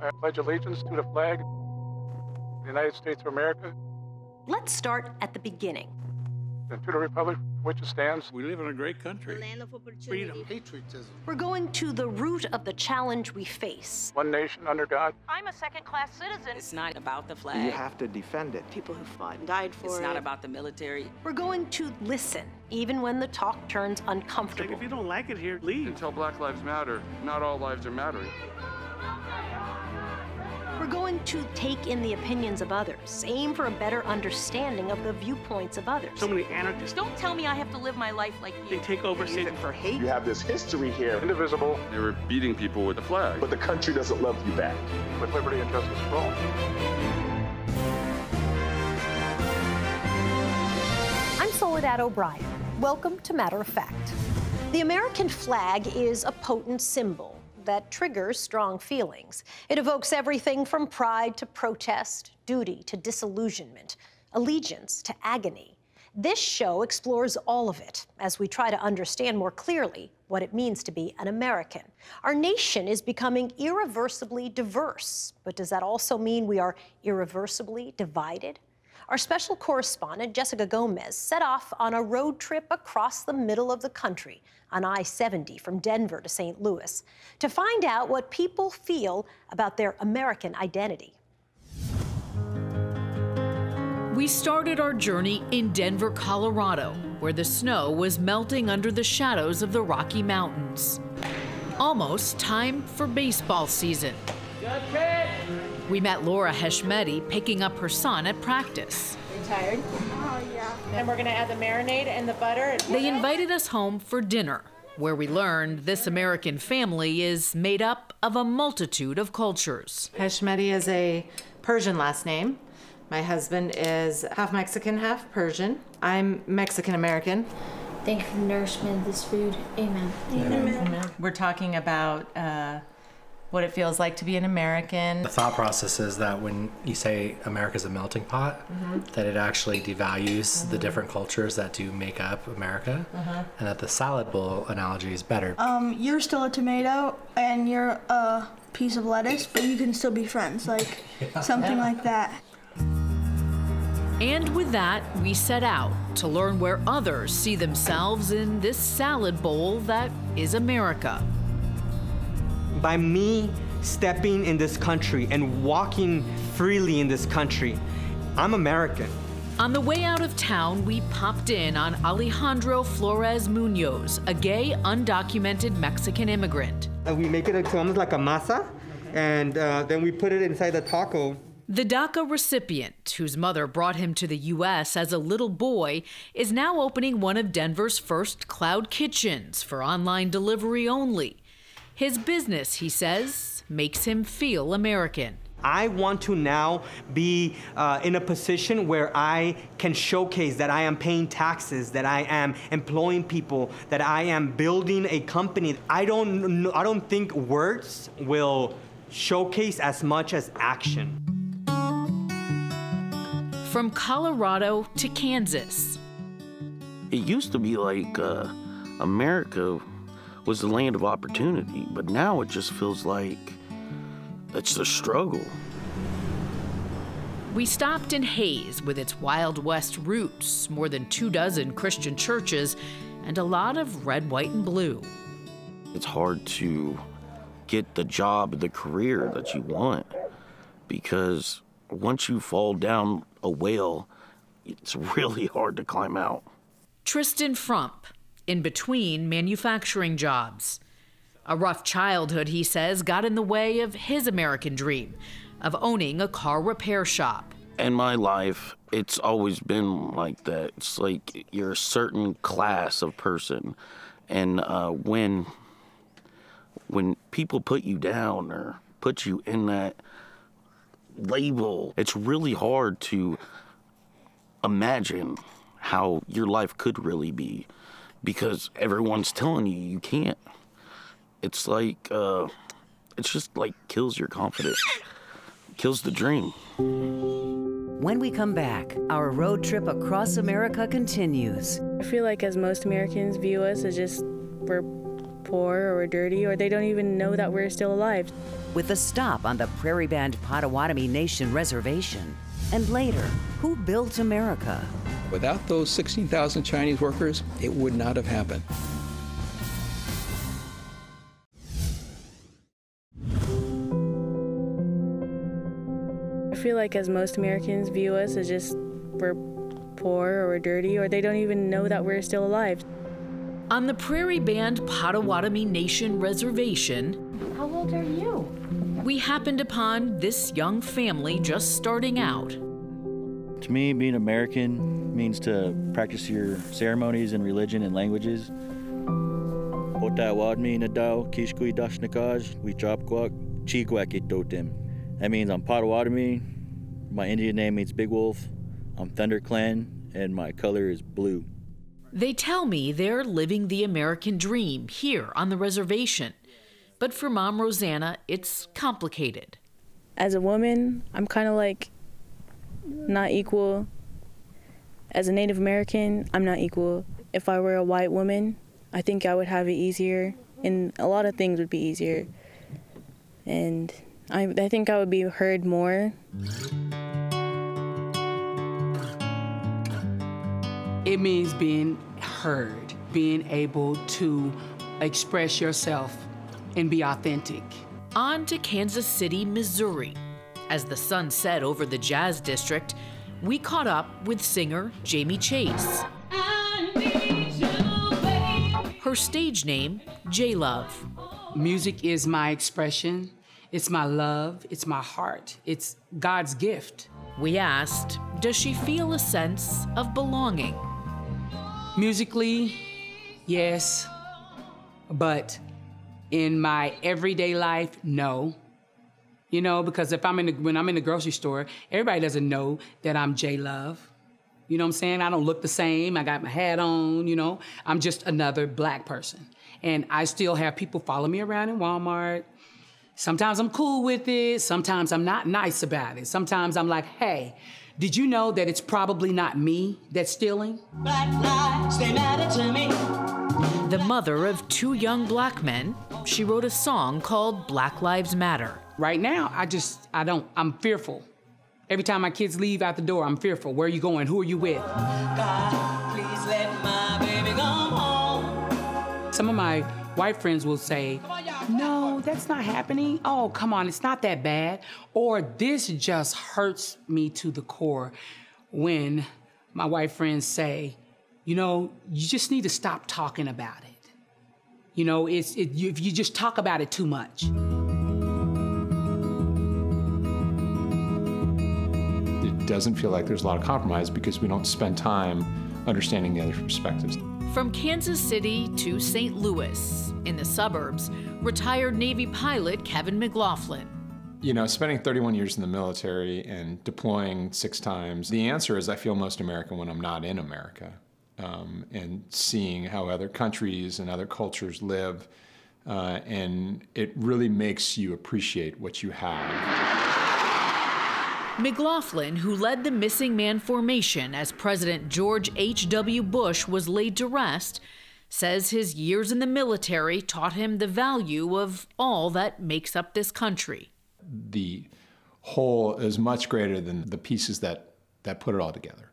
I pledge allegiance to the flag of the United States of America Let's start at the beginning. and to the republic which it stands, We live in a great country. land of opportunity. Freedom. patriotism. We're going to the root of the challenge we face. one nation under God, I'm a second class citizen. It's not about the flag. You have to defend it. People who fought and died for it's it. not about the military. We're going to listen, even when the talk turns Like, uncomfortable. if you don't like it here, leave. Until Black Lives Matter, not all lives are mattering. We're going to take in the opinions of others, aim for a better understanding of the viewpoints of others. So many anarchists, Don't tell me I have to live my life like you. they take over Use cities. for hate. You have this history here, indivisible, They were beating people with the flag. but the country doesn't love you back. with liberty and justice for all. I'm Soledad O'Brien. Welcome to Matter of Fact. The American flag is a potent symbol that triggers strong feelings. It evokes everything from pride to protest, duty to disillusionment, allegiance to agony. This show explores all of it as we try to understand more clearly what it means to be an American. Our nation is becoming irreversibly diverse, but does that also mean we are irreversibly divided? Our special correspondent, Jessica Gomez, set off on a road trip across the middle of the country on I 70 from Denver to St. Louis to find out what people feel about their American identity. We started our journey in Denver, Colorado, where the snow was melting under the shadows of the Rocky Mountains. Almost time for baseball season. We met Laura Heshmeti picking up her son at practice. tired? Oh, yeah. And we're gonna add the marinade and the butter. They invited us home for dinner, where we learned this American family is made up of a multitude of cultures. Heshmeti is a Persian last name. My husband is half Mexican, half Persian. I'm Mexican American. Thank you for the nourishment of this food. Amen. We're talking about uh, what it feels like to be an American. The thought process is that when you say America's a melting pot, mm-hmm. that it actually devalues the mm-hmm. different cultures that do make up America, mm-hmm. and that the salad bowl analogy is better. Um, you're still a tomato and you're a piece of lettuce, but you can still be friends, like something like that. And with that, we set out to learn where others see themselves in this salad bowl that is America. By me stepping in this country and walking freely in this country, I'm American. On the way out of town, we popped in on Alejandro Flores Munoz, a gay, undocumented Mexican immigrant. And we make it almost like a masa, and uh, then we put it inside the taco. The DACA recipient, whose mother brought him to the U.S. as a little boy, is now opening one of Denver's first cloud kitchens for online delivery only. His business, he says, makes him feel American. I want to now be uh, in a position where I can showcase that I am paying taxes, that I am employing people, that I am building a company. I don't, I don't think words will showcase as much as action. From Colorado to Kansas, It used to be like uh, America was the land of opportunity, but now it just feels like it's the struggle. we stopped in Hays with its Wild West roots, more than two dozen Christian churches, and a lot of red, white, and blue. It's hard to get the job, the career that you want, because once you fall down a well, it's really hard to climb out. Tristan Frump, in between manufacturing jobs. A rough childhood, he says, got in the way of his American dream of owning a car repair shop. In my life, it's always been like that. It's like you're a certain class of person, and uh, when when people put you down or put you in that label, it's really hard to imagine how your life could really be because everyone's telling you you can't. It's like uh, it's just like kills your confidence, kills the dream. When we come back, our road trip across America continues. I feel like as most Americans view us as just we're poor or we're dirty or they don't even know that we're still alive. With a stop on the Prairie Band Potawatomi Nation Reservation. And later, who built America? Without those 16,000 Chinese workers, it would not have happened. I feel like as most Americans view us as just we're poor or we're dirty or they don't even know that we're still alive. On the Prairie Band Potawatomi Nation Reservation, How old are you? we happened upon this young family just starting out. To me, being American means to practice your ceremonies and religion and languages. Otawadmi nadao kishkui dashnikaj, we chopquak, chikwak totem. That means I'm Potawatomi, my Indian name means Big Wolf, I'm Thunder Clan, and my color is blue. They tell me they're living the American dream here on the reservation. But for Mom Rosanna, it's complicated. As a woman, I'm kind of like not equal. As a Native American, I'm not equal. If I were a white woman, I think I would have it easier, and a lot of things would be easier. And I, I think I would be heard more. It means being heard, being able to express yourself and be authentic. On to Kansas City, Missouri. As the sun set over the Jazz District, we caught up with singer Jamie Chase. Her stage name, J Love. Music is my expression, it's my love, it's my heart, it's God's gift. We asked, does she feel a sense of belonging? Musically, yes, but in my everyday life, no. You know, because if I'm in the, when I'm in the grocery store, everybody doesn't know that I'm J Love. You know what I'm saying? I don't look the same. I got my hat on, you know. I'm just another black person. And I still have people follow me around in Walmart. Sometimes I'm cool with it. Sometimes I'm not nice about it. Sometimes I'm like, hey, did you know that it's probably not me that's stealing? The mother of two young black men, she wrote a song called Black Lives Matter. Right now, I just, I don't, I'm fearful. Every time my kids leave out the door, I'm fearful. Where are you going? Who are you with? Some of my white friends will say, No, that's not happening. Oh, come on, it's not that bad. Or this just hurts me to the core when my white friends say, You know, you just need to stop talking about it. You know, it's it, you, if you just talk about it too much. It doesn't feel like there's a lot of compromise because we don't spend time understanding the other perspectives. From Kansas City to St. Louis, in the suburbs, retired Navy pilot Kevin McLaughlin. You know, spending 31 years in the military and deploying six times, the answer is I feel most American when I'm not in America. Um, and seeing how other countries and other cultures live. Uh, and it really makes you appreciate what you have. McLaughlin, who led the missing man formation as President George H.W. Bush was laid to rest, says his years in the military taught him the value of all that makes up this country. The whole is much greater than the pieces that, that put it all together.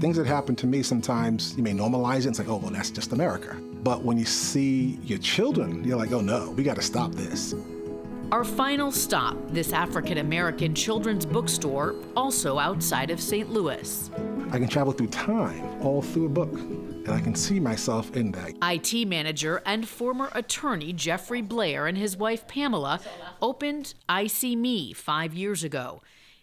Things that happen to me sometimes, you may normalize it. It's like, oh, well, that's just America. But when you see your children, you're like, oh no, we got to stop this. Our final stop, this African American children's bookstore, also outside of St. Louis. I can travel through time, all through a book, and I can see myself in that. IT manager and former attorney Jeffrey Blair and his wife Pamela opened EyeSeeMe five years ago,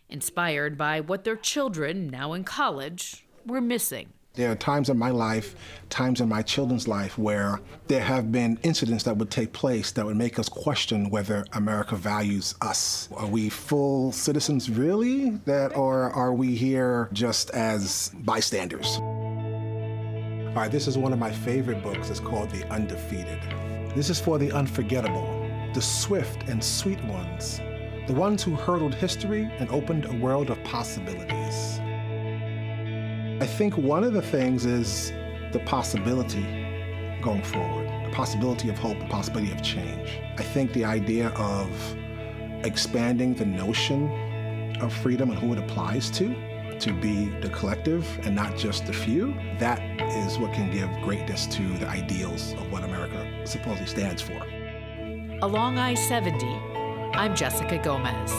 inspired by what their children, now in college, were missing. There are times in my life, times in my children's life, where there have been incidents that would take place that would make us question whether America values us. Are we full citizens really? That or are we here just as bystanders? All right, this is one of my favorite books. It's called The Undefeated. This is for the unforgettable, the swift and sweet ones, the ones who hurdled history and opened a world of possibilities. I think one of the things is the possibility going forward, the possibility of hope, the possibility of change. I think the idea of expanding the notion of freedom and who it applies to, to be the collective and not just the few, that is what can give greatness to the ideals of what America supposedly stands for. Along I 70, I'm Jessica Gomez.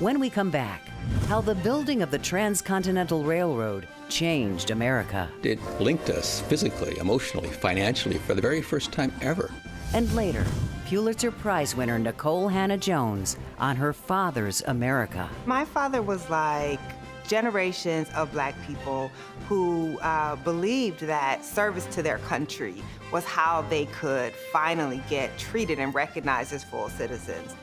When we come back, how the building of the Transcontinental Railroad changed America. It linked us physically, emotionally, financially for the very first time ever. And later, Pulitzer Prize winner Nicole Hannah Jones on her father's America. My father was like generations of black people who uh, believed that service to their country was how they could finally get treated and recognized as full citizens.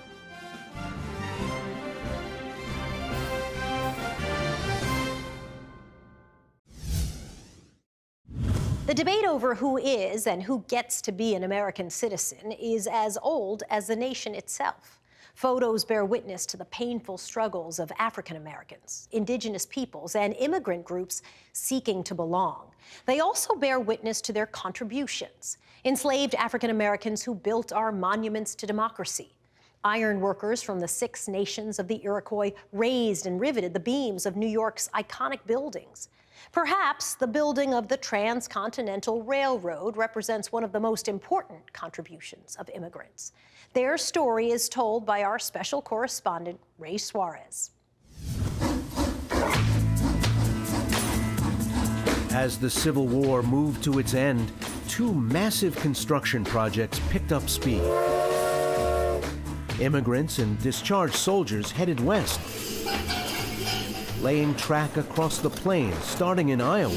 The debate over who is and who gets to be an American citizen is as old as the nation itself. Photos bear witness to the painful struggles of African Americans, indigenous peoples, and immigrant groups seeking to belong. They also bear witness to their contributions. Enslaved African Americans who built our monuments to democracy. Iron workers from the six nations of the Iroquois raised and riveted the beams of New York's iconic buildings. Perhaps the building of the Transcontinental Railroad represents one of the most important contributions of immigrants. Their story is told by our special correspondent, Ray Suarez. As the Civil War moved to its end, two massive construction projects picked up speed. Immigrants and discharged soldiers headed west, laying track across the plains starting in Iowa,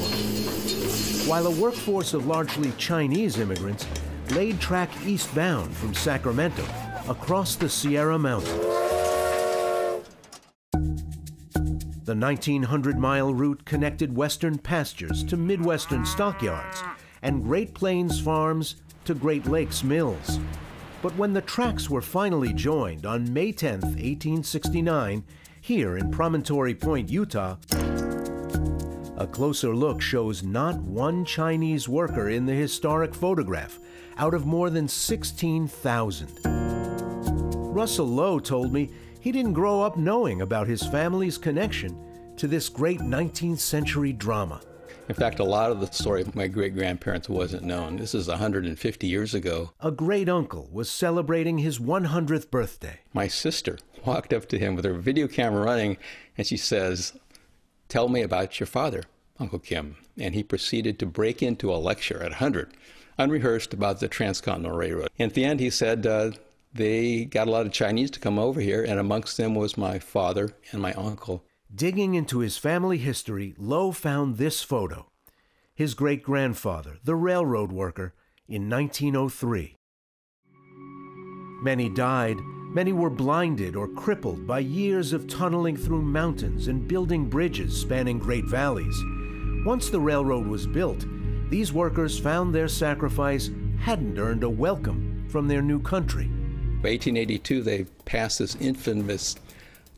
while a workforce of largely Chinese immigrants laid track eastbound from Sacramento across the Sierra Mountains. The 1900 mile route connected western pastures to midwestern stockyards and Great Plains farms to Great Lakes mills. But when the tracks were finally joined on May 10, 1869, here in Promontory Point, Utah, a closer look shows not one Chinese worker in the historic photograph out of more than 16,000. Russell Lowe told me he didn't grow up knowing about his family's connection to this great 19th century drama. In fact, a lot of the story of my great grandparents wasn't known. This is 150 years ago. A great uncle was celebrating his 100th birthday. My sister walked up to him with her video camera running and she says, Tell me about your father, Uncle Kim. And he proceeded to break into a lecture at 100, unrehearsed, about the Transcontinental Railroad. And at the end, he said, uh, they got a lot of Chinese to come over here, and amongst them was my father and my uncle. Digging into his family history, Lowe found this photo. His great grandfather, the railroad worker, in 1903. Many died, many were blinded or crippled by years of tunneling through mountains and building bridges spanning great valleys. Once the railroad was built, these workers found their sacrifice hadn't earned a welcome from their new country. By 1882, they passed this infamous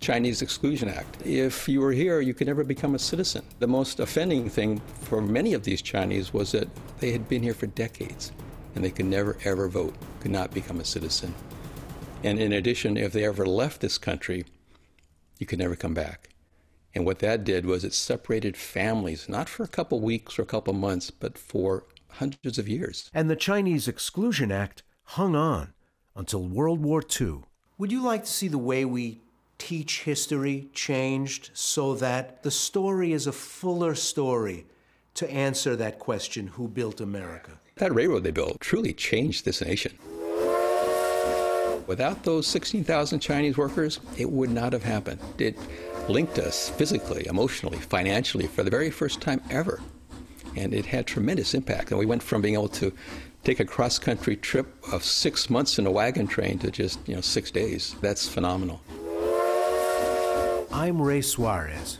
Chinese Exclusion Act. If you were here, you could never become a citizen. The most offending thing for many of these Chinese was that they had been here for decades and they could never ever vote, could not become a citizen. And in addition, if they ever left this country, you could never come back. And what that did was it separated families, not for a couple weeks or a couple months, but for hundreds of years. And the Chinese Exclusion Act hung on until World War II. Would you like to see the way we teach history changed so that the story is a fuller story to answer that question who built America? That railroad they built truly changed this nation. Without those 16,000 Chinese workers, it would not have happened. It linked us physically, emotionally, financially for the very first time ever. And it had tremendous impact. And we went from being able to take a cross country trip of six months in a wagon train to just, you know, six days. That's phenomenal. I'm Ray Suarez.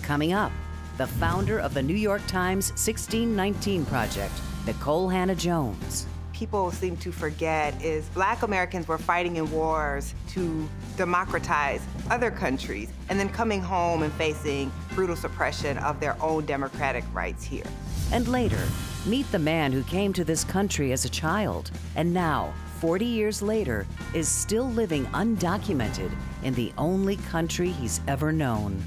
Coming up, the founder of the New York Times 1619 Project, Nicole Hannah Jones. people seem to forget is black Americans were fighting in wars to democratize other countries and then coming home and facing brutal suppression of their own democratic rights here. And later, meet the man who came to this country as a child and now, 40 years later, is still living undocumented in the only country he's ever known.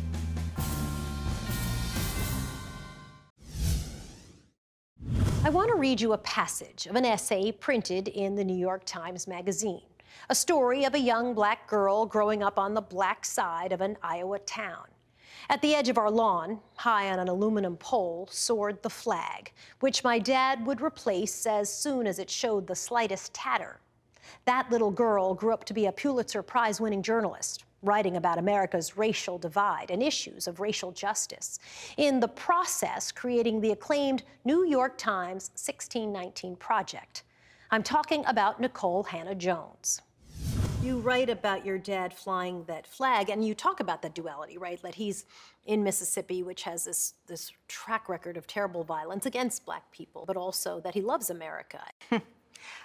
I want to read you a passage of an essay printed in the New York Times Magazine. A story of a young black girl growing up on the black side of an Iowa town. At the edge of our lawn, high on an aluminum pole, soared the flag, which my dad would replace as soon as it showed the slightest tatter. That little girl grew up to be a Pulitzer Prize winning journalist, writing about America's racial divide and issues of racial justice. In the process, creating the acclaimed New York Times 1619 Project. I'm talking about Nicole Hannah-Jones. You write about your dad flying that flag, and you talk about the duality, right? That he's in Mississippi, which has this, this track record of terrible violence against black people, but also that he loves America.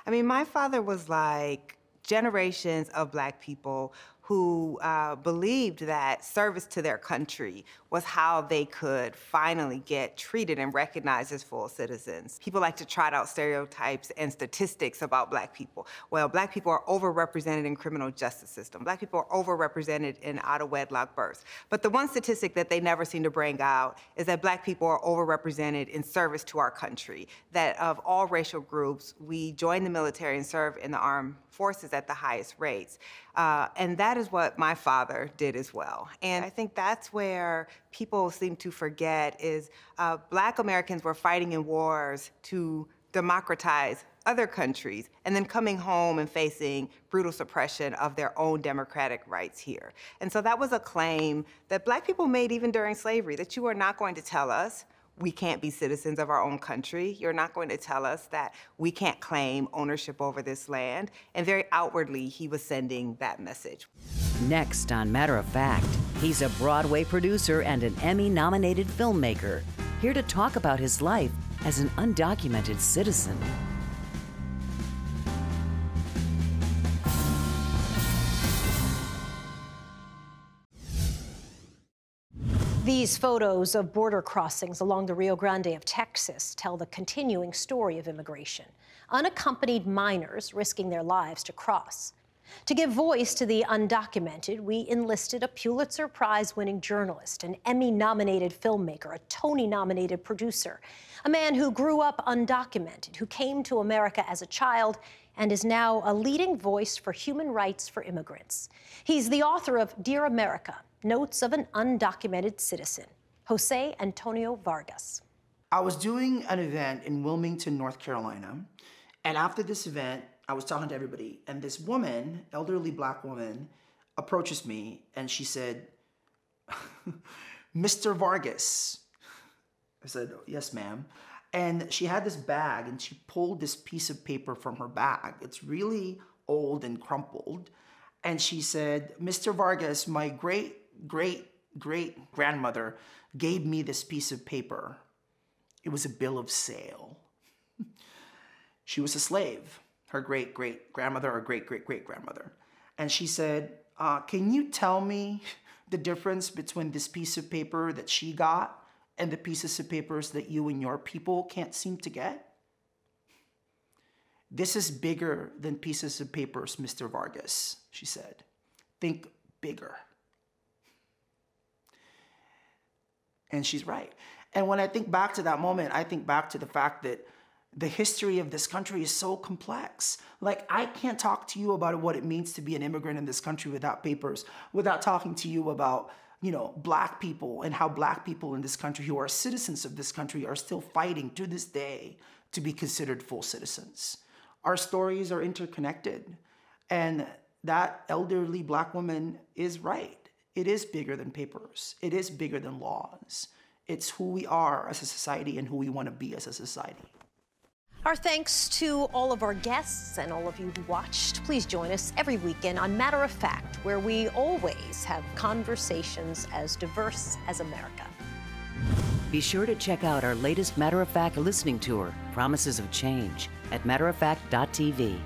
I mean, my father was like generations of black people who uh, believed that service to their country was how they could finally get treated and recognized as full citizens. People like to trot out stereotypes and statistics about black people. Well, black people are overrepresented in criminal justice system. Black people are overrepresented in out of wedlock births. But the one statistic that they never seem to bring out is that black people are overrepresented in service to our country. That of all racial groups, we join the military and serve in the armed forces at the highest rates. Uh, and that is what my father did as well. And I think that's where people seem to forget is uh, black Americans were fighting in wars to democratize other countries and then coming home and facing brutal suppression of their own democratic rights here. And so that was a claim that black people made even during slavery, that you are not going to tell us we can't be citizens of our own country. You're not going to tell us that we can't claim ownership over this land. And very outwardly, he was sending that message. Next on Matter of Fact, he's a Broadway producer and an Emmy nominated filmmaker, here to talk about his life as an undocumented citizen. These photos of border crossings along the Rio Grande of Texas tell the continuing story of immigration. Unaccompanied minors risking their lives to cross. To give voice to the undocumented, we enlisted a Pulitzer Prize winning journalist, an Emmy nominated filmmaker, a Tony nominated producer, a man who grew up undocumented, who came to America as a child and is now a leading voice for human rights for immigrants. He's the author of Dear America Notes of an Undocumented Citizen, Jose Antonio Vargas. I was doing an event in Wilmington, North Carolina, and after this event, I was talking to everybody, and this woman, elderly black woman, approaches me and she said, Mr. Vargas. I said, Yes, ma'am. And she had this bag and she pulled this piece of paper from her bag. It's really old and crumpled. And she said, Mr. Vargas, my great great great grandmother gave me this piece of paper. It was a bill of sale. she was a slave, her great great grandmother or great great great grandmother. And she said, uh, Can you tell me the difference between this piece of paper that she got and the pieces of papers that you and your people can't seem to get? This is bigger than pieces of papers, Mr. Vargas, she said. Think bigger. And she's right. And when I think back to that moment, I think back to the fact that the history of this country is so complex. Like, I can't talk to you about what it means to be an immigrant in this country without papers, without talking to you about, you know, black people and how black people in this country who are citizens of this country are still fighting to this day to be considered full citizens. Our stories are interconnected. And that elderly black woman is right. It is bigger than papers, it is bigger than laws. It's who we are as a society and who we want to be as a society. Our thanks to all of our guests and all of you who watched. Please join us every weekend on Matter of Fact, where we always have conversations as diverse as America. Be sure to check out our latest Matter of Fact listening tour, Promises of Change. at matteroffact.tv.